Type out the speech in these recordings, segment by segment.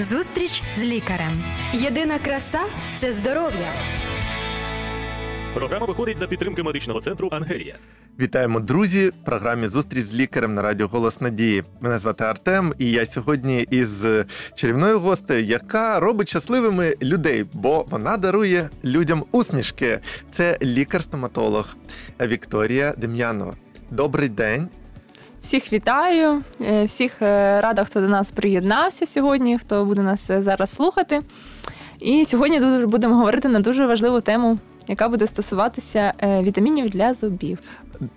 Зустріч з лікарем. Єдина краса це здоров'я. Програма виходить за підтримки медичного центру Ангелія. Вітаємо, друзі! В програмі Зустріч з лікарем на радіо Голос Надії. Мене звати Артем, і я сьогодні із чарівною гостею, яка робить щасливими людей, бо вона дарує людям усмішки. Це лікар-стоматолог Вікторія Дем'янова. Добрий день. Всіх вітаю, е, всіх е, рада, хто до нас приєднався сьогодні, хто буде нас е, зараз слухати. І сьогодні будемо говорити на дуже важливу тему, яка буде стосуватися вітамінів для зубів.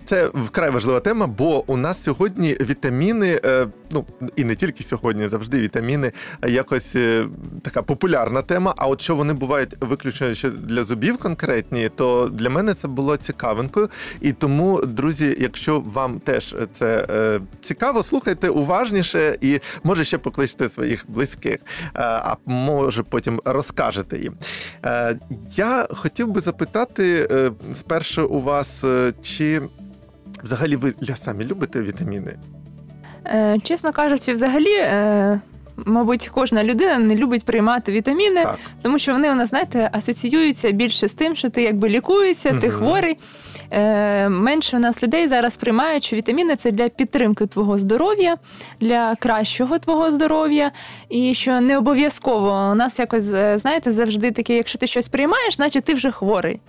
Це вкрай важлива тема, бо у нас сьогодні вітаміни, е, ну і не тільки сьогодні, завжди вітаміни якось е, така популярна тема. А от що вони бувають виключно ще для зубів конкретні, то для мене це було цікавинкою. І тому, друзі, якщо вам теж це е, цікаво, слухайте уважніше і може ще покличте своїх близьких, а може потім розкажете їм. Я хотів би запитати спершу у вас, чи Взагалі, ви для самі любите вітаміни? Е, Чесно кажучи, взагалі. Е... Мабуть, кожна людина не любить приймати вітаміни, так. тому що вони у нас, знаєте, асоціюються більше з тим, що ти якби лікуєшся, угу. ти хворий. Е, менше у нас людей зараз приймають, що вітаміни це для підтримки твого здоров'я, для кращого твого здоров'я, і що не обов'язково у нас якось е, знаєте, завжди таке, якщо ти щось приймаєш, значить ти вже хворий.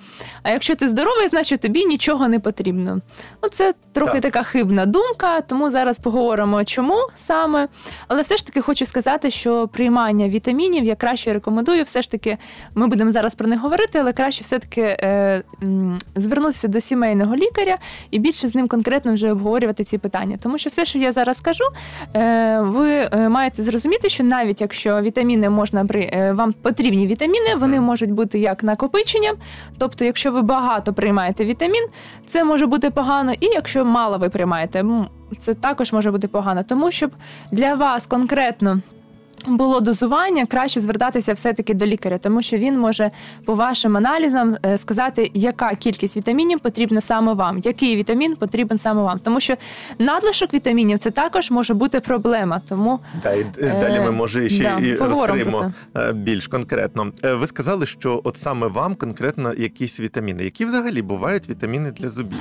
А якщо ти здоровий, значить тобі нічого не потрібно. Оце трохи так. така хибна думка, тому зараз поговоримо, чому саме. Але все ж таки хочу сказати, що приймання вітамінів я краще рекомендую. Все ж таки, ми будемо зараз про них говорити, але краще все-таки е, звернутися до сімейного лікаря і більше з ним конкретно вже обговорювати ці питання. Тому що все, що я зараз скажу, е, ви е, маєте зрозуміти, що навіть якщо вітаміни можна е, вам потрібні вітаміни, вони можуть бути як накопиченням. Тобто, якщо ви багато приймаєте вітамін, це може бути погано, і якщо мало ви приймаєте, це також може бути погано, тому щоб для вас конкретно було дозування, краще звертатися все-таки до лікаря, тому що він може по вашим аналізам е, сказати, яка кількість вітамінів потрібна саме вам, який вітамін потрібен саме вам. Тому що надлишок вітамінів це також може бути проблема. Тому да, і е, далі ми може ще да, і розкриємо е, більш конкретно. Ви сказали, що от саме вам конкретно якісь вітаміни. Які взагалі бувають вітаміни для зубів?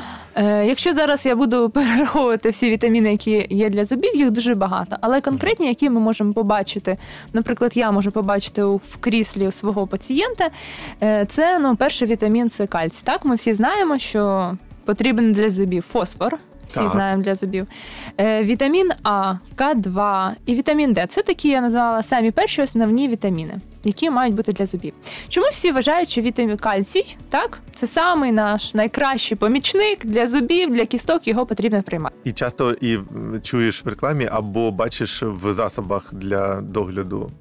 Якщо зараз я буду перераховувати всі вітаміни, які є для зубів, їх дуже багато, але конкретні, які ми можемо побачити побачити. Наприклад, я можу побачити в кріслі свого пацієнта. Е, це ну, перший вітамін це кальцій. Так, ми всі знаємо, що потрібен для зубів фосфор. Всі так. знаємо для зубів. Е, Вітамін А, К2 і вітамін Д це такі я назвала самі перші основні вітаміни які мають бути для зубів. Чому всі вважають, що вітамін кальцій так це самий наш найкращий помічник для зубів, для кісток його потрібно приймати. І часто і чуєш в рекламі або бачиш в засобах для догляду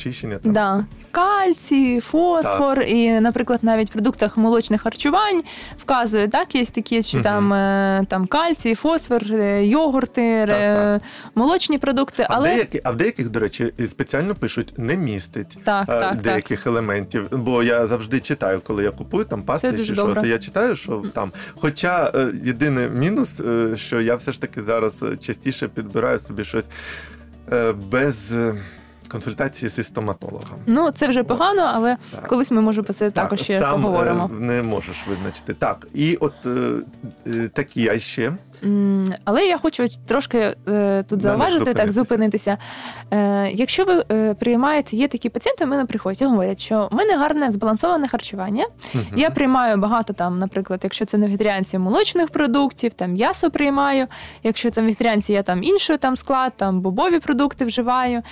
очищення. Там да. Кальцій, фосфор, так. і, наприклад, навіть в продуктах молочних харчувань вказує, так, є такі, що угу. там е, там кальцій, фосфор, е, йогурти, так, так. молочні продукти. А, але... деякі, а в деяких, до речі, спеціально пишуть, не містить так, а, так, деяких елементів. Бо я завжди читаю, коли я купую там пасти чи що, то я читаю, що там. Хоча єдиний мінус, що я все ж таки зараз частіше підбираю собі щось без консультації зі стоматологом. Ну це вже погано, але так. колись ми може про це так, також ще сам поговоримо. Е, не можеш визначити так. І от е, е, такі, а ще. Але я хочу трошки е, тут зауважити, так зупинитися. Е, Якщо ви е, приймаєте, є такі пацієнти, мене приходять і говорять, що в мене гарне збалансоване харчування. Я приймаю багато там, наприклад, якщо це не вегетаріанці молочних продуктів, там м'ясо приймаю. Якщо це вегетаріанці, я там інший там склад, там бобові продукти вживаю.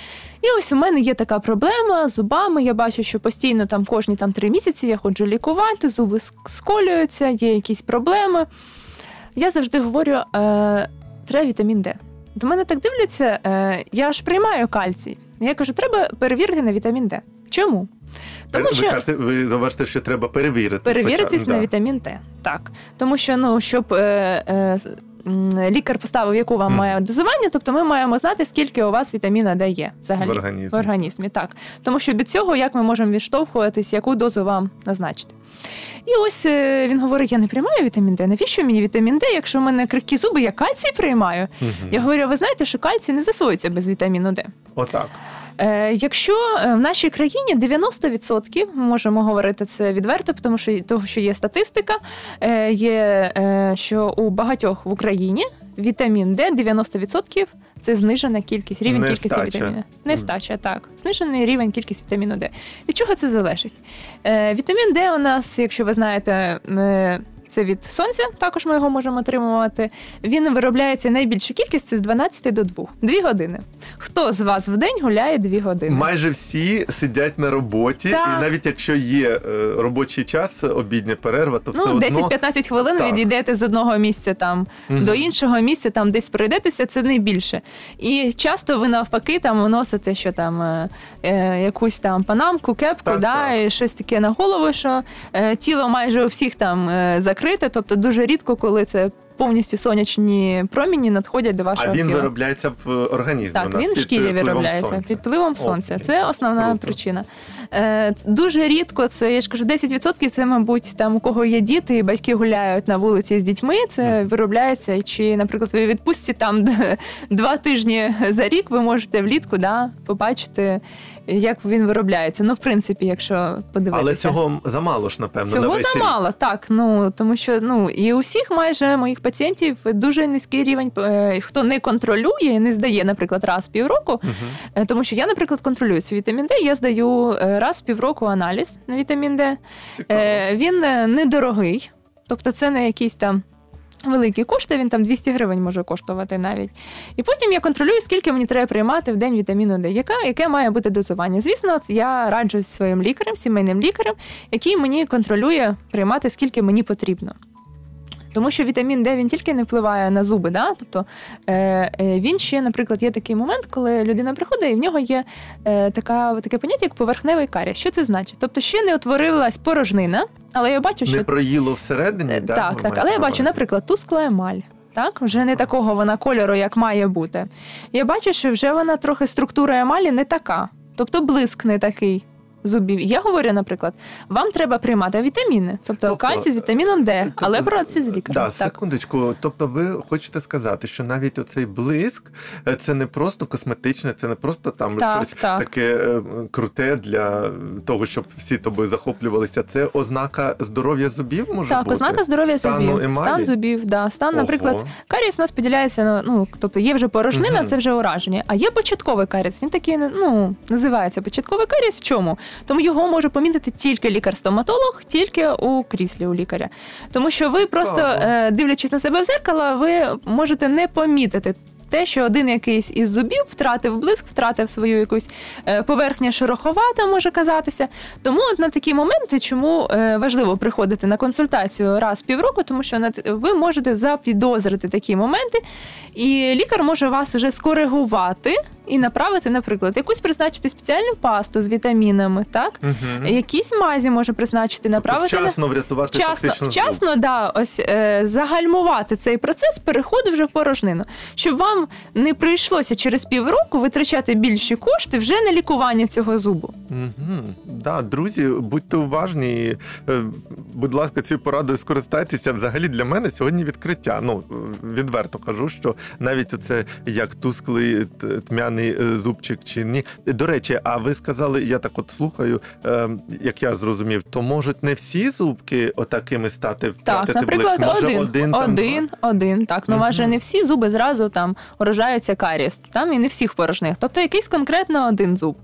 І ось у мене є така проблема з зубами. Я бачу, що постійно там кожні там три місяці я ходжу лікувати, зуби сколюються, є якісь проблеми. Я завжди говорю, е, треба вітамін Д. До мене так дивляться, е, я ж приймаю кальцій. Я кажу, треба перевірити на вітамін Д. Чому? Тому ви що кажете, ви зауважте, що треба перевірити. Перевіритись на да. вітамін Д. Так. Тому що, ну, щоб е, е, лікар поставив, яку вам має дозування, тобто ми маємо знати, скільки у вас вітаміна Д є взагалі в організмі. В організмі так. Тому що від цього як ми можемо відштовхуватись, яку дозу вам назначити. І ось е, він говорить: я не приймаю вітамін Д. Навіщо мені вітамін Д, якщо в мене крихкі зуби, я кальцій приймаю? Угу. Я говорю, ви знаєте, що кальцій не засвоюється без вітаміну Д. Отак. Е, Якщо е, в нашій країні 90%, ми можемо говорити це відверто, тому що того, що є статистика, е, є що у багатьох в Україні вітамін Д 90% це знижена кількість, рівень Нестача. кількості вітаміну. Нестача, так. Знижений рівень кількість вітаміну Д. Від чого це залежить? Вітамін Д у нас, якщо ви знаєте, це від сонця, також ми його можемо отримувати. Він виробляється найбільша кількість це з 12 до 2. Дві години. Хто з вас в день гуляє дві години? Майже всі сидять на роботі, Так. і навіть якщо є е, робочий час, обідня перерва, то все Ну, одно 10-15 хвилин Так. відійдете з одного місця там Мгм. до іншого місця, там десь пройдетеся, це не більше. І часто ви навпаки там носите що там е, е, якусь там панамку, кепку, Так, да, так. і щось таке на голову, що е, тіло майже у всіх там е, закрите, тобто дуже рідко, коли це повністю сонячні проміні надходять до вашого а він тіла. виробляється в організмі. у нас він в шкірі виробляється сонця. під впливом сонця. Окей. Це основна Круто. причина. Е, дуже рідко це, я ж кажу, 10% це, мабуть, там у кого є діти, і батьки гуляють на вулиці з дітьми. Це виробляється. Чи, наприклад, ви відпустці там два тижні за рік ви можете влітку да, побачити, як він виробляється. Ну, в принципі, якщо подивитися. Але цього замало ж, напевно, на Цього рік. замало, так. Ну тому що ну і у всіх майже моїх пацієнтів дуже низький рівень. е, Хто не контролює не здає, наприклад, раз в півроку. Е, Тому що я, наприклад, контролюю свій вітамін Д. Я здаю е, раз в півроку аналіз на вітамін Д. Цікаво. Він недорогий, тобто це не якісь там. Великі кошти, він там 200 гривень може коштувати навіть. І потім я контролюю, скільки мені треба приймати в день вітаміну Д, яке, яке має бути дозування. Звісно, я раджусь своїм лікарем, сімейним лікарем, який мені контролює приймати, скільки мені потрібно. Тому що вітамін Д він тільки не впливає на зуби, да? тобто е, е, він ще, наприклад, є такий момент, коли людина приходить, і в нього є е, така, таке поняття, як поверхневий каріс. Що це значить? Тобто ще не утворилась порожнина, але я бачу, що Не проїло всередині, да, так, так. Але я бачу, наприклад, тускла емаль. Так, вже не такого вона кольору, як має бути. Я бачу, що вже вона трохи структура емалі не така, тобто блиск не такий. Зубів. Я говорю, наприклад, вам треба приймати вітаміни, тобто, Тобто, кальцій з вітаміном Д, Тобто, але про це з лікарем. Да, так. секундочку. Тобто, ви хочете сказати, що навіть оцей блиск е, це не просто косметичне, це не просто там Так, щось так. таке е, круте для того, щоб всі тобою захоплювалися. Це ознака здоров'я зубів може Так, бути? ознака здоров'я зубів, емалі? стан зубів, да, стан, Ого. наприклад, каріс у нас поділяється на ну, тобто є вже порожнина, Мгм. це вже ураження. А є початковий каріс. Він такий ну називається початковий каріс. В чому? Тому його може помітити тільки лікар-стоматолог, тільки у кріслі у лікаря. Тому що ви просто е, дивлячись на себе в зеркало, ви можете не помітити. Те, що один якийсь із зубів втратив блиск, втратив свою якусь е, поверхня шероховата, може казатися. Тому от на такі моменти, чому е, важливо приходити на консультацію раз в півроку, тому що ви можете запідозрити такі моменти, і лікар може вас вже скоригувати і направити, наприклад, якусь призначити спеціальну пасту з вітамінами, так? Мгм. Якісь мазі може призначити, Тобто направити на- вчасно врятувати Вчасно, фактично вчасно, да, ось е, загальмувати цей процес переходу вже в порожнину, щоб вам не прийшлося через півроку витрачати більші кошти вже на лікування цього зубу. Угу. Да, друзі, будьте уважні. е, Будь ласка, цією порадою скористайтеся. Взагалі для мене сьогодні відкриття. Ну е, відверто кажу, що навіть оце як тусклий тьмяний е, зубчик чи ні. До речі, а ви сказали, я так от слухаю, як я зрозумів, то можуть не всі зубки отакими стати втратити Так, наприклад, блиск? Може, один, один, один, один, так. Ну, майже не всі зуби зразу там уражаються каріс. там і не всіх порожних. Тобто якийсь конкретно один зуб.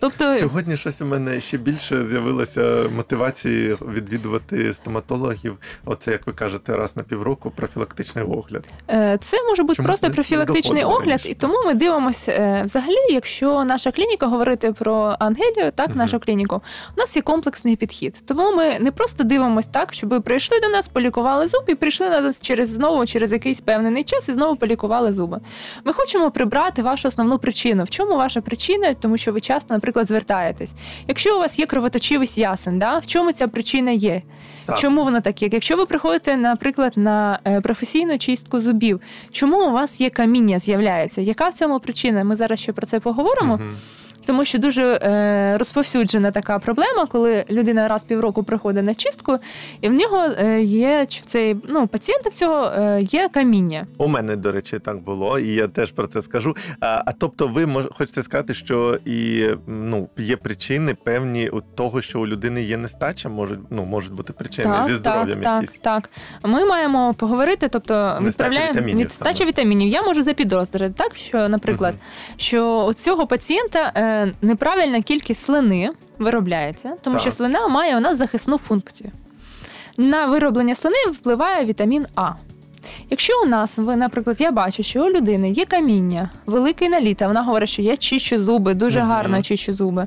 Тобто Сьогодні щось у мене ще більше з'явилося мотивації відвідувати стоматологів. Оце, як ви кажете, раз на півроку профілактичний огляд. Е, Це може бути Чомусь просто профілактичний огляд, раніше. і тому ми дивимося е, взагалі, якщо наша клініка говорити про Ангелію, так Мгм. нашу клініку, у нас є комплексний підхід. Тому ми не просто дивимося так, щоб прийшли до нас, полікували зуб і прийшли на нас через знову через якийсь певний час і знову полікували зуби. Ми хочемо прибрати вашу основну причину. В чому ваша причина? Тому що ви часто, наприклад, звертаєтесь. Якщо у вас є кровоточивість ясен, да, в чому ця причина є? Так. Чому воно таке? Якщо ви приходите, наприклад, на е, професійну чистку зубів, чому у вас є каміння з'являється? Яка в цьому причина? Ми зараз ще про це поговоримо. Мгм. Тому що дуже е, розповсюджена така проблема, коли людина раз півроку приходить на чистку, і в нього е, є в цей ну пацієнта в цього е, є каміння. У мене, до речі, так було, і я теж про це скажу. А, а тобто, ви мож, хочете сказати, що і ну є причини певні у того, що у людини є нестача, можуть ну можуть бути причини так, зі здоров'ям так, якісь. Так, так. Ми маємо поговорити, тобто відправляємо вітамінів нестача вітамінів. Я можу запідозрити, так що, наприклад, що у цього пацієнта е, неправильна кількість слини виробляється, тому Так. що слина має у нас захисну функцію. На вироблення слини впливає вітамін А. Якщо у нас, ви, наприклад, я бачу, що у людини є каміння, великий наліт, а вона говорить, що я чищу зуби, дуже гарно чищу зуби.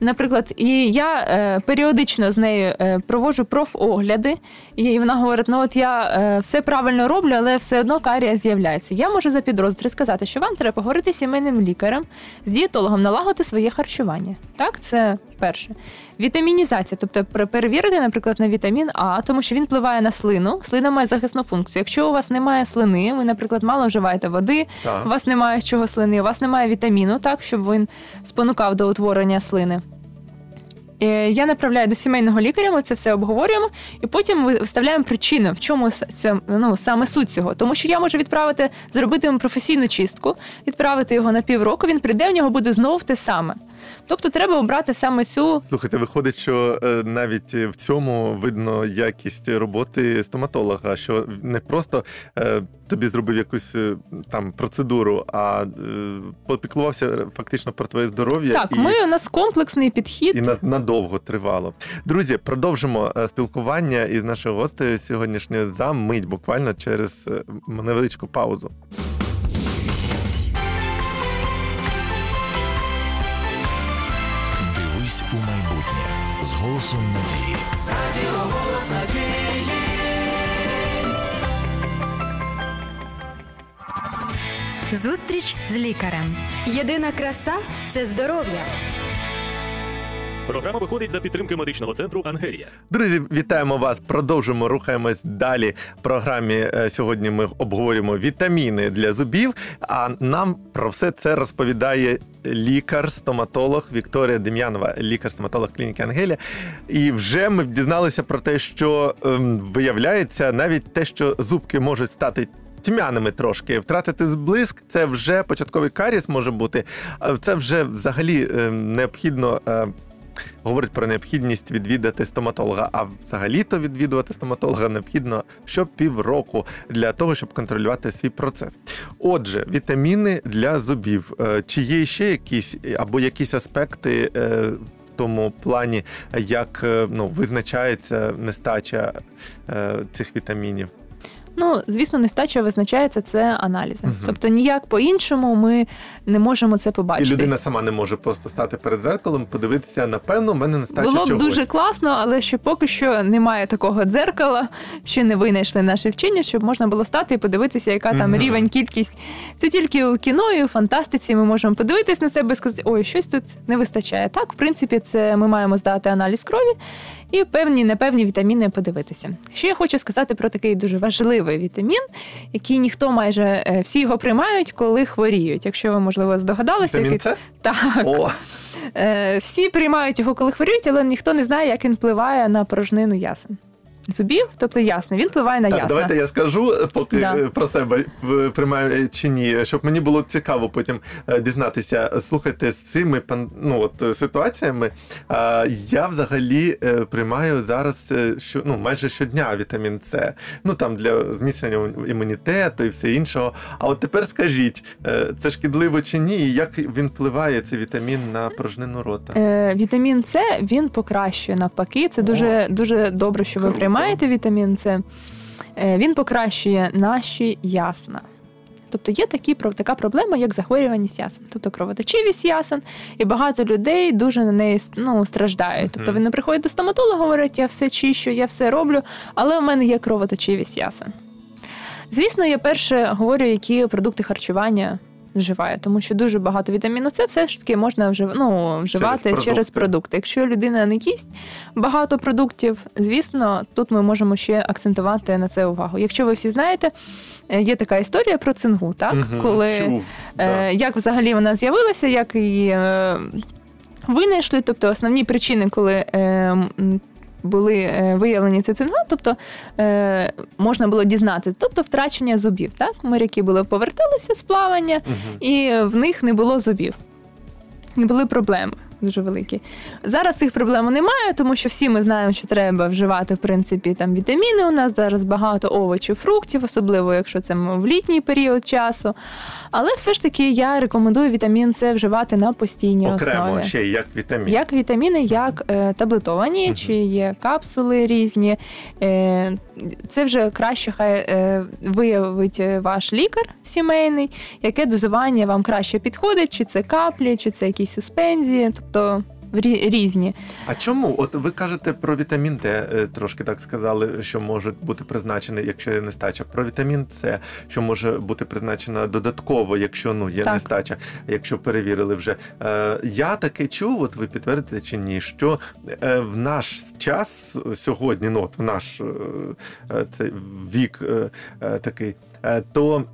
Наприклад, і я е, періодично з нею е, проводжу профогляди, і вона говорить: ну от я е, все правильно роблю, але все одно карія з'являється. Я можу за підрозділ сказати, що вам треба поговорити з сімейним лікарем, з дієтологом, налагодити своє харчування. Так, це перше. Вітамінізація, тобто перевірити, наприклад, на вітамін А, тому що він впливає на слину. Слина має захисну функцію. Якщо у вас немає слини, ви, наприклад, мало вживаєте води, Так. у вас немає з чого слини, у вас немає вітаміну, так, щоб він спонукав до утворення слини. Е, Я направляю до сімейного лікаря, ми це все обговорюємо, і потім ми виставляємо причину, в чому це, ну, саме суть цього. Тому що я можу відправити, зробити йому професійну чистку, відправити його на півроку, він прийде, в нього буде знову те саме. Тобто треба обрати саме цю Слухайте, виходить, що е, навіть в цьому видно якість роботи стоматолога, що не просто е, тобі зробив якусь е, там процедуру, а е, попіклувався фактично про твоє здоров'я так. і, Ми у нас комплексний підхід. і на, надовго тривало. Друзі, продовжимо спілкування із нашою гостею сьогоднішньою за мить, буквально через невеличку паузу. Дивись у майбутнє з голосом надії. Зустріч з лікарем. Єдина краса це здоров'я. Програма виходить за підтримки медичного центру Ангелія. Друзі, вітаємо вас. Продовжимо рухаємось далі. В програмі е, сьогодні ми обговорюємо вітаміни для зубів. А нам про все це розповідає лікар-стоматолог Вікторія Дем'янова, лікар-стоматолог клініки Ангелія. І вже ми дізналися про те, що ем, виявляється навіть те, що зубки можуть стати. Тьмяними трошки втратити зблиск, це вже початковий каріс може бути. Е, Це вже взагалі е, необхідно е, говорить про необхідність відвідати стоматолога. А взагалі-то відвідувати стоматолога необхідно щопівроку для того, щоб контролювати свій процес. Отже, вітаміни для зубів. Е, Чи є ще якісь або якісь аспекти? е, в Тому плані, як е, ну, визначається нестача цих вітамінів. Ну, звісно, нестача визначається це аналізи. Мгм. Тобто ніяк по-іншому ми не можемо це побачити. І людина сама не може просто стати перед зеркалом, подивитися, напевно, в мене нестача Було б чогось. дуже класно, але ще поки що немає такого дзеркала, ще не винайшли наші вчені, щоб можна було стати і подивитися, яка там Мгм. рівень, кількість. Це тільки у кіно і у фантастиці ми можемо подивитись на себе і сказати, ой, щось тут не вистачає. Так, в принципі, це ми маємо здати аналіз крові і певні непевні вітаміни подивитися. Ще я хочу сказати про такий дуже важливий вітамін, який ніхто майже е, всі його приймають, коли хворіють. Якщо ви можливо здогадалися, Вітамін який С? так. О, Е, всі приймають його, коли хворіють, але ніхто не знає, як він впливає на порожнину ясен. Зубів, тобто ясно, він впливає на Так, ясна. давайте я скажу, поки Да. е, про себе в- приймаю чи ні, щоб мені було цікаво потім е, дізнатися. Слухайте, з цими ну, от, е, ситуаціями е, я взагалі е, приймаю зараз е, що, ну, майже щодня вітамін С. Ну там для зміцнення імунітету і все іншого. А от тепер скажіть, е, це шкідливо чи ні? І як він впливає цей вітамін на порожнину рота? Е, вітамін С він покращує навпаки. Це дуже дуже добре, що ви Круто. Приймаєте вітамін С. Е, він покращує наші ясна. Тобто є такі, така проблема, як захворюваність ясен, тобто кровоточивість ясен, і багато людей дуже на неї ну, страждають. Тобто вони приходять до стоматолога, говорять, я все чищу, я все роблю, але в мене є кровоточивість ясен. Звісно, я перше говорю, які продукти харчування вживаю, тому що дуже багато вітаміну С все ж таки можна вжив... ну, вживати продукти. через продукти. Якщо людина не їсть багато продуктів, звісно, тут ми можемо ще акцентувати на це увагу. Якщо ви всі знаєте, е, є така історія про цингу, так? Мгм, Коли чув, да. Е, як взагалі вона з'явилася, як її е, винайшли, тобто основні причини, коли е, були е, виявлені цицинга, тобто е, можна було дізнатися, тобто втрачення зубів. Так? Моряки були поверталися з плавання, угу. і в них не було зубів. І були проблеми дуже великі. Зараз цих проблем немає, тому що всі ми знаємо, що треба вживати в принципі там вітаміни. У нас зараз багато овочів, фруктів, особливо якщо це в літній період часу. Але все ж таки я рекомендую вітамін С вживати на постійній Окремо основі. ще як вітамін. Як вітаміни, як е, таблетовані, чи є капсули різні. Е, це вже краще хай е, виявить е, ваш лікар сімейний, яке дозування вам краще підходить, чи це каплі, чи це якісь суспензії, тобто рі- різні. А чому? От ви кажете про вітамін Д, е, трошки так сказали, що може бути призначений, якщо є нестача. Про вітамін С, що може бути призначена додатково, якщо ну є Так. нестача, якщо перевірили вже. Е, я таке чув, от ви підтвердите чи ні, що е, в наш час сьогодні, ну от в наш е, цей вік е, е, такий, е, то.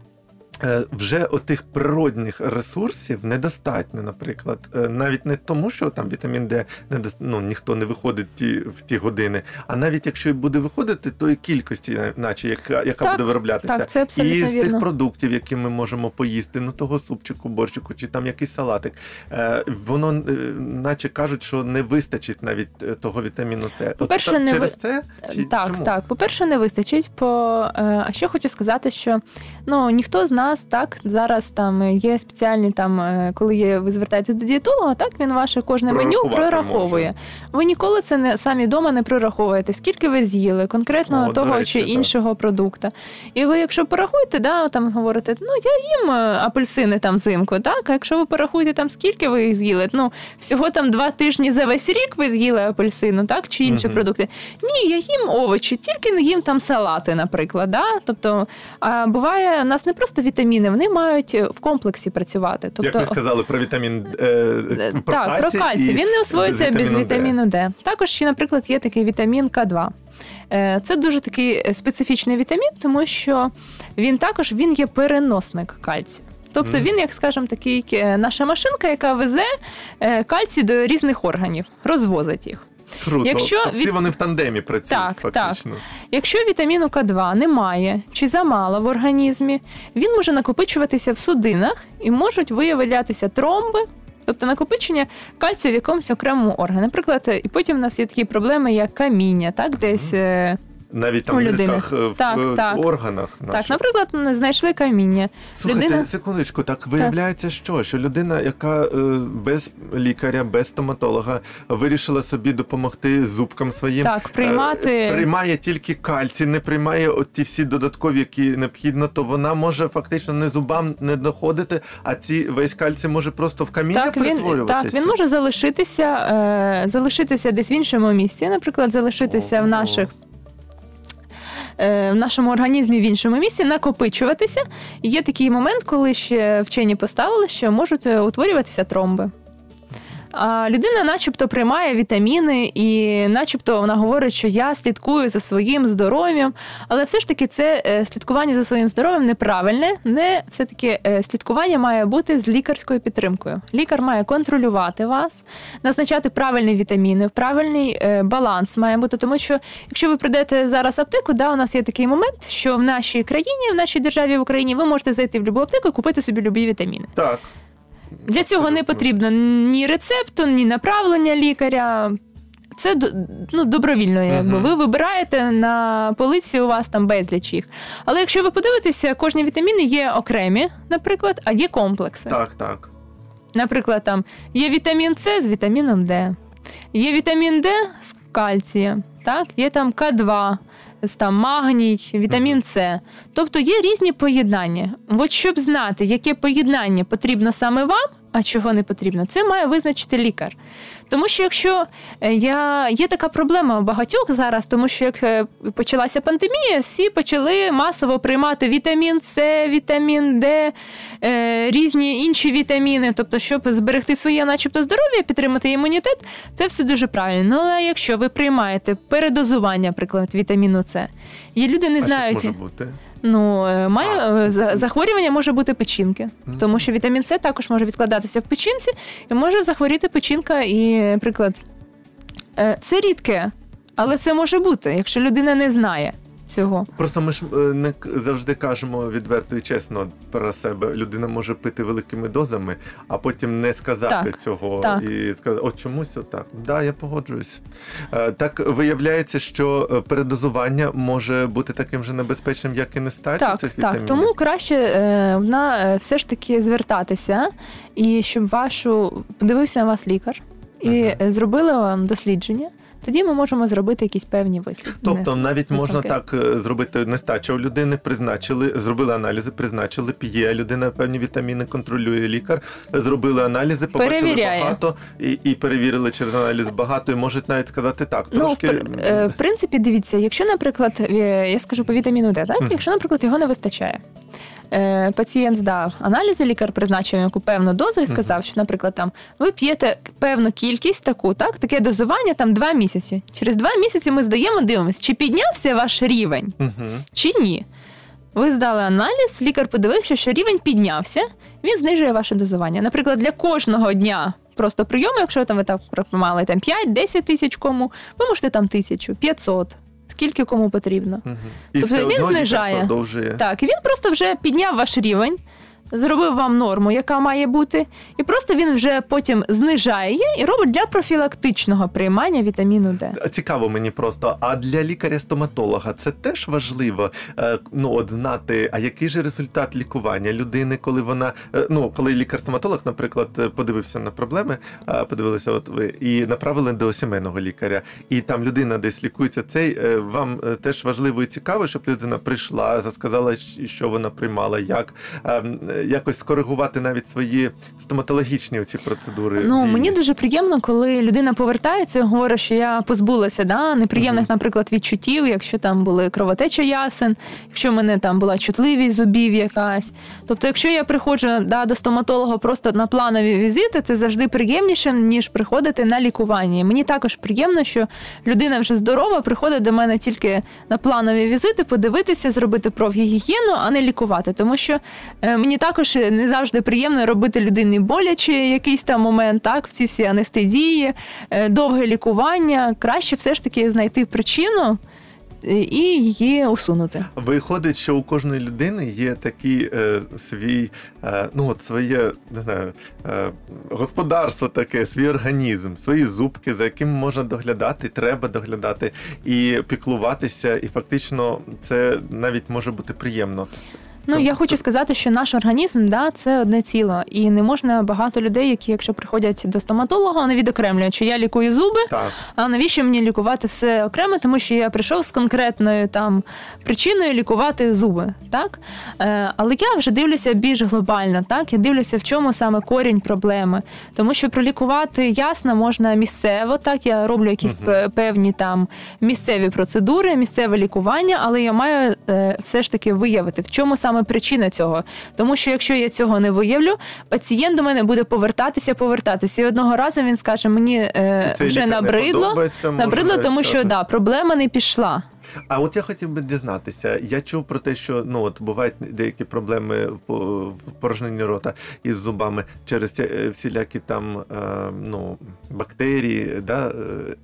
Е, Вже отих природних ресурсів недостатньо, наприклад, Е, навіть не тому, що там вітамін Д не ну, ніхто не виходить ті, в ті години, а навіть якщо і буде виходити, то і кількості, наче яка, яка Так, буде вироблятися. так, це абсолютно і з тих продуктів, які ми можемо поїсти, ну того супчику, борщику, чи там якийсь салатик, е, воно е, наче кажуть, що не вистачить навіть е, того вітаміну С. По-перше, та- не через ви- це чи так, чому? так. По-перше, не вистачить. По е, а ще хочу сказати, що ну ніхто з нас так зараз там є спеціальні там, е, коли є, ви звертаєтесь до дієтолога, так він ваше кожне меню прораховує. може. Ви ніколи це не самі вдома не прораховуєте, скільки ви з'їли конкретно О, того речі, чи так. іншого продукта. І ви, якщо порахуєте, да, там говорите, ну я їм е, апельсини там взимку, так. А якщо ви порахуєте там скільки ви їх з'їли, ну всього там два тижні за весь рік ви з'їли апельсину, так чи інші Мгм. продукти. Ні, я їм овочі, тільки не їм там салати, наприклад. Да? Тобто, а буває, у нас не просто вітаміни, вони мають в комплексі працювати. Тобто, Як ви сказали про вітамін е, Е, про так, про кальцій. Він не освоюється без вітаміну Д. вітаміну Д. Також ще, наприклад, є такий вітамін К2. Е, Це дуже такий е, специфічний вітамін, тому що він також він є переносник кальцію. Тобто він, як скажемо, такий е, наша машинка, яка везе е, кальцій до різних органів, розвозить їх. Круто. Якщо То всі від- вони в тандемі працюють Так, так. фактично. Якщо вітаміну К2 немає чи замало в організмі, він може накопичуватися в судинах і можуть виявлятися тромби. Тобто накопичення кальцію в якомусь окремому органі. Наприклад, і потім в нас є такі проблеми, як каміння, так, десь Навіть там У в дирках е, в Так, е, так. органах. так, наших. наприклад, знайшли каміння. Слухайте, людина- секундочку, так виявляється, що? Що людина, яка е, без лікаря, без стоматолога вирішила собі допомогти зубкам своїм. Так, приймати- приймає тільки кальцій, не приймає от ті всі додаткові, які необхідно, то вона може фактично не зубам не доходити, а ці весь кальцій може просто в каміння Так він, так, він може залишитися, залишитися десь в іншому місці, наприклад, залишитися в наших. Е, В нашому організмі в іншому місці накопичуватися. І є такий момент, коли ще вчені поставили, що можуть е, утворюватися тромби. А людина, начебто, приймає вітаміни, і начебто вона говорить, що я слідкую за своїм здоров'ям, але все ж таки це е, слідкування за своїм здоров'ям неправильне. Не все таки е, слідкування має бути з лікарською підтримкою. Лікар має контролювати вас, назначати правильні вітаміни, правильний е, баланс має бути. Тому що якщо ви прийдете зараз в аптеку, да, у нас є такий момент, що в нашій країні, в нашій державі в Україні, ви можете зайти в будь-яку аптеку і купити собі любі вітаміни. Так. Для цього не потрібно ні рецепту, ні направлення лікаря. Це ну, добровільно, якби Мгм. ви вибираєте на полиці, у вас там безліч їх. Але якщо ви подивитеся, кожні вітаміни є окремі, наприклад, а є комплекси. Так, так. Наприклад, там є вітамін С з вітаміном Д, є вітамін Д з кальцієм, так? є там К2, з там магній, вітамін С. Тобто є різні поєднання. От щоб знати, яке поєднання потрібно саме вам, а чого не потрібно, це має визначити лікар. Тому що якщо е, я є така проблема у багатьох зараз, тому що як е, почалася пандемія, всі почали масово приймати вітамін С, вітамін Д, е, різні інші вітаміни. Тобто, щоб зберегти своє, начебто, здоров'я, підтримати імунітет, це все дуже правильно. Ну, але якщо ви приймаєте передозування, наприклад, вітаміну С, і люди не а знають. що може бути? Ну, е, має е, захворювання може бути печінки, тому що вітамін С також може відкладатися в печінці, і може захворіти печінка. І, наприклад, е, це рідке, але це може бути, якщо людина не знає цього. Просто ми ж е, не завжди кажемо відверто і чесно про себе. Людина може пити великими дозами, а потім не сказати Так, цього так. і сказати, о, чомусь отак. Да, я погоджуюсь. Е, Так виявляється, що е, передозування може бути таким же небезпечним, як і нестача Так, цих так. Тому краще на, е, все ж таки звертатися, і щоб вашу подивився на вас лікар і Ага. е, зробили вам дослідження. Тоді ми можемо зробити якісь певні вислідки. Тобто навіть можна так е, зробити нестача у людини, призначили, зробили аналізи, призначили, п'є людина певні вітаміни, контролює лікар, зробили аналізи, побачили Перевіряє. багато і, і перевірили через аналіз багато, і можуть навіть сказати так. Ну, в, Трошки е, в принципі, дивіться, якщо, наприклад, е, я скажу по вітаміну Д, так? Якщо, наприклад, його не вистачає. Е, Пацієнт здав аналізи, лікар призначив яку певну дозу і сказав, що, наприклад, там ви п'єте певну кількість таку, так, таке дозування там два місяці. Через два місяці ми здаємо, дивимося, чи піднявся ваш рівень, чи ні. Ви здали аналіз, лікар подивився, що рівень піднявся, він знижує ваше дозування. Наприклад, для кожного дня просто прийому, якщо там ви так приймали там 5-10 тисяч кому, ви можете там тисячу, 500, скільки кому потрібно. Угу. І Тобто все він одно знижає. продовжує. Так, і він просто вже підняв ваш рівень, зробив вам норму, яка має бути, і просто він вже потім знижає її і робить для профілактичного приймання вітаміну Д. Цікаво мені просто. А для лікаря-стоматолога це теж важливо. е, Ну от знати, а який же результат лікування людини, коли вона е, ну коли лікар-стоматолог, наприклад, е, подивився на проблеми, подивилися, от ви і направили до сімейного лікаря, і там людина десь лікується. Цей вам теж важливо і цікаво, щоб людина прийшла, сказала, що вона приймала, як ем, якось скоригувати навіть свої стоматологічні ці процедури. Ну дії. мені дуже приємно, коли людина повертається і говорить, що я позбулася да, неприємних, наприклад, відчуттів, якщо там були кровотеча ясен, якщо в мене там була чутливість зубів якась. Тобто, якщо я приходжу да, до стоматолога просто на планові візити, це завжди приємніше, ніж приходити на лікування. Мені також приємно, що людина вже здорова, приходить до мене тільки на планові візити, подивитися, зробити профгігієну, а не лікувати. Тому що е, мені також не завжди приємно робити людині боляче якийсь там момент, так, в ці всі анестезії, е, довге лікування. Краще все ж таки знайти причину е, і її усунути. Виходить, що у кожної людини є такий е, свій, е, ну от своє не знаю, е, господарство таке, свій організм, свої зубки, за яким можна доглядати, треба доглядати і піклуватися. І фактично це навіть може бути приємно. Ну я хочу сказати, що наш організм да, це одне ціло, і не можна багато людей, які, якщо приходять до стоматолога, вони відокремлюють, що я лікую зуби, Так, а навіщо мені лікувати все окремо, тому що я прийшов з конкретною там причиною лікувати зуби, так? Е, але я вже дивлюся більш глобально, так? Я дивлюся, в чому саме корінь проблеми. Тому що пролікувати ясно можна місцево, так я роблю якісь пе- певні там місцеві процедури, місцеве лікування, але я маю е, все ж таки виявити, в чому саме причина цього. Тому що якщо я цього не виявлю, пацієнт до мене буде повертатися, повертатися. І одного разу він скаже: мені е, вже набридло. Набридло, тому що да, проблема не пішла. А от я хотів би дізнатися. Я чув про те, що ну от бувають деякі проблеми в порожненні рота із зубами через е, всілякі там е, ну, бактерії, да? е,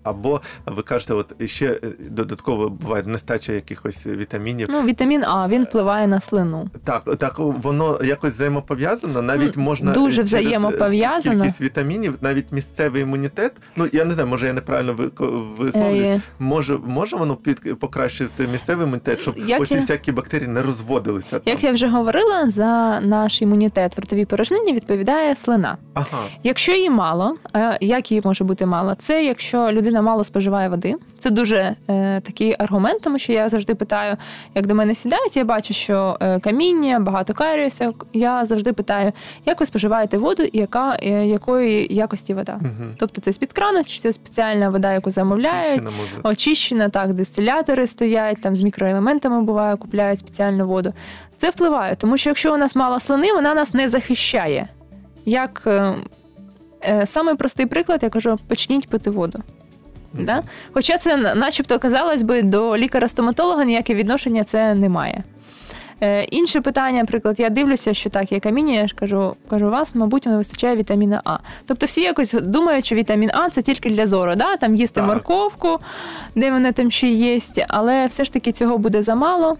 або ви кажете, от ще додатково буває нестача якихось вітамінів. Ну, вітамін А він впливає на слину. Так, так воно якось взаємопов'язано. Навіть Ну, можна дуже через, взаємопов'язано. Кількість вітамінів, навіть місцевий імунітет. Ну я не знаю, може я неправильно ви- висловлююсь. Може, може воно під покращити місцевий імунітет, щоб Як оці я- всякі бактерії не розводилися. Як там? я вже говорила, за наш імунітет в ротовій порожнині відповідає слина. Ага. Якщо її мало, а як її може бути мало? Це якщо людина мало споживає води. Це дуже е, такий аргумент, тому що я завжди питаю, як до мене сідають, я бачу, що е, каміння, багато каріуса. Я завжди питаю, як ви споживаєте воду і яка, е, якої якості вода. Угу. Тобто це з-під крану, чи це спеціальна вода, яку замовляють. Очищена, так, дистилятори стоять, там з мікроелементами буває, купляють спеціальну воду. Це впливає, тому що якщо у нас мало слини, вона нас не захищає. Як е, е, самий простий приклад, я кажу, почніть пити воду. Да? Хоча це, начебто, казалось би, до лікаря-стоматолога ніяке відношення це не має. Е, інше питання, наприклад, я дивлюся, що так, є каміння, я ж кажу, кажу, у вас, мабуть, не вистачає вітаміна А. Тобто всі якось думають, що вітамін А це тільки для зору, да? там їсти Так. морковку, де вони там ще є, але все ж таки цього буде замало.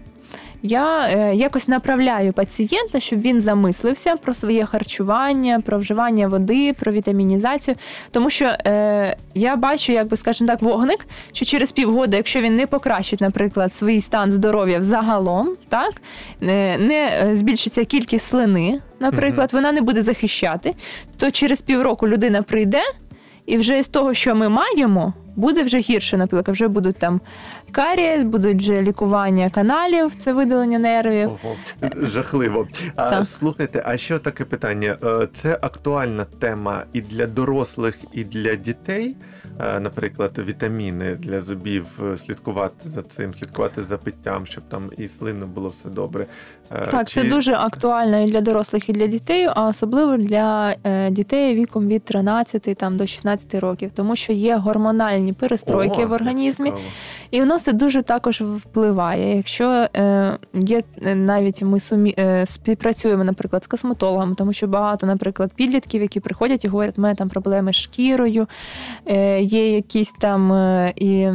Я е, якось направляю пацієнта, щоб він замислився про своє харчування, про вживання води, про вітамінізацію. Тому що е, я бачу, якби скажімо так, вогник, що через півгода, якщо він не покращить, наприклад, свій стан здоров'я взагалом, так не, не е, збільшиться кількість слини, наприклад, вона не буде захищати, то через півроку людина прийде. І вже з того, що ми маємо, буде вже гірше, наприклад, вже будуть там карієс, будуть вже лікування каналів, це видалення нервів. Ого, жахливо. А, Так. слухайте, а ще таке питання: Е, це актуальна тема і для дорослих, і для дітей. Е, Наприклад, вітаміни для зубів, е, слідкувати за цим, слідкувати за питтям, щоб там і слинно було все добре. Так, це дуже актуально і для дорослих, і для дітей, а особливо для дітей віком від 13 там, до 16 років, тому що є гормональні перестройки О, в організмі, і воно це дуже також впливає. Якщо е, є е, навіть ми сумі, е, співпрацюємо, наприклад, з косметологами, тому що багато, наприклад, підлітків, які приходять і говорять, у мене там проблеми з шкірою, е, є якісь там е, і.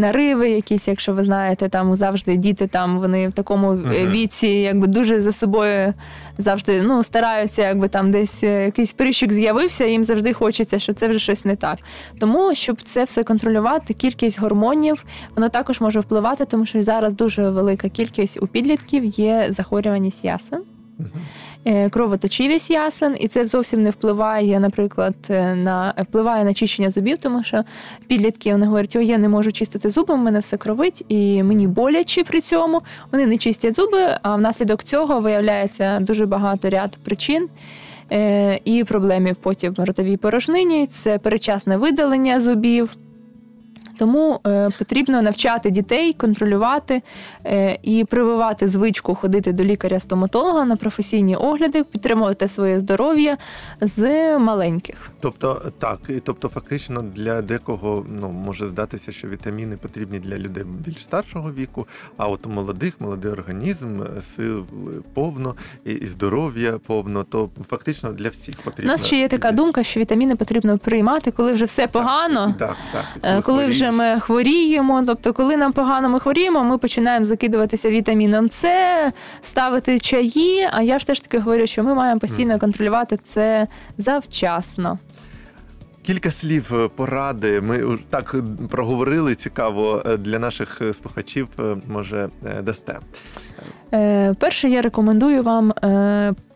Нариви, якісь, якщо ви знаєте, там завжди діти там вони в такому Мгм. віці, якби дуже за собою завжди ну стараються, якби там десь е, якийсь прищик з'явився, їм завжди хочеться, що це вже щось не так. Тому щоб це все контролювати, кількість гормонів воно також може впливати, тому що зараз дуже велика кількість у підлітків є захворюваність ясен. Е, Кровоточивість ясен, і це зовсім не впливає, наприклад, е, на впливає на чищення зубів, тому що підлітки вони говорять, о, я не можу чистити зуби, в мене все кровить, і мені боляче при цьому. Вони не чистять зуби, а внаслідок цього виявляється дуже багато ряд причин. е, І проблемів потім в ротовій порожнині, це перечасне видалення зубів. Тому е, потрібно навчати дітей контролювати е, і прививати звичку ходити до лікаря-стоматолога на професійні огляди, підтримувати своє здоров'я з маленьких. Тобто, так, і тобто, фактично для декого ну може здатися, що вітаміни потрібні для людей більш старшого віку, а от у молодих, молодий організм, е, сил повно і, і здоров'я повно, то фактично для всіх У потрібно. нас ще є така думка, що вітаміни потрібно приймати, коли вже все погано. Так, так. Е, Коли вже ми хворіємо, тобто, коли нам погано ми хворіємо, ми починаємо закидуватися вітаміном С, ставити чаї. А я ж теж таки говорю, що ми маємо постійно контролювати це завчасно. Кілька слів е, поради. Ми так е, проговорили цікаво е, для наших слухачів. Може, дасте. Перше, я рекомендую вам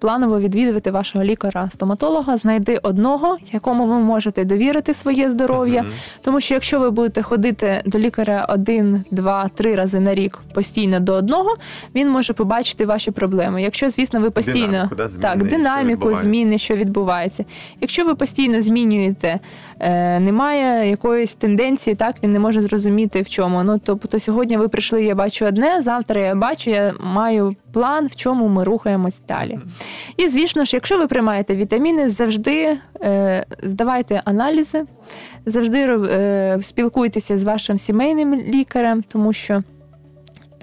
планово відвідувати вашого лікаря-стоматолога. Знайди одного, якому ви можете довірити своє здоров'я. Мгм. Тому що якщо ви будете ходити до лікаря один, два, три рази на рік постійно до одного, він може побачити ваші проблеми. Якщо, звісно, ви постійно Динаміку, да, зміни, так, що динаміку, відбувається. зміни, що відбувається. Якщо ви постійно змінюєте, е, немає якоїсь тенденції, так він не може зрозуміти в чому. Ну тобто сьогодні ви прийшли, я бачу одне, завтра я бачу, я маю план, в чому ми рухаємось далі. І звісно ж, якщо ви приймаєте вітаміни, завжди е, здавайте аналізи, завжди е, спілкуйтеся з вашим сімейним лікарем, тому що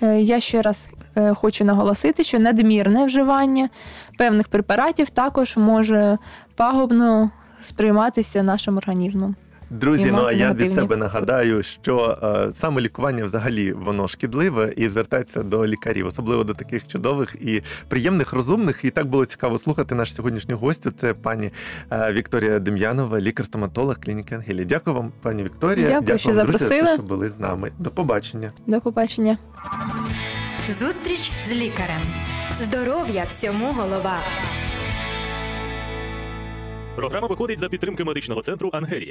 е, я ще раз е, хочу наголосити, що надмірне вживання певних препаратів також може пагубно сприйматися нашим організмом. Друзі, ну а я від себе нагадаю, що е, самолікування взагалі воно шкідливе і звертається до лікарів, особливо до таких чудових і приємних, розумних. І так було цікаво слухати наш сьогоднішню гостю. Це пані е, Вікторія Дем'янова, лікар-стоматолог клініки Ангелі. Дякую вам, пані Вікторія. Дякую, що вам, друзі, за те, що були з нами. До побачення. До побачення. Зустріч з лікарем. Здоров'я всьому голова. Програма виходить за підтримки медичного центру Ангелія.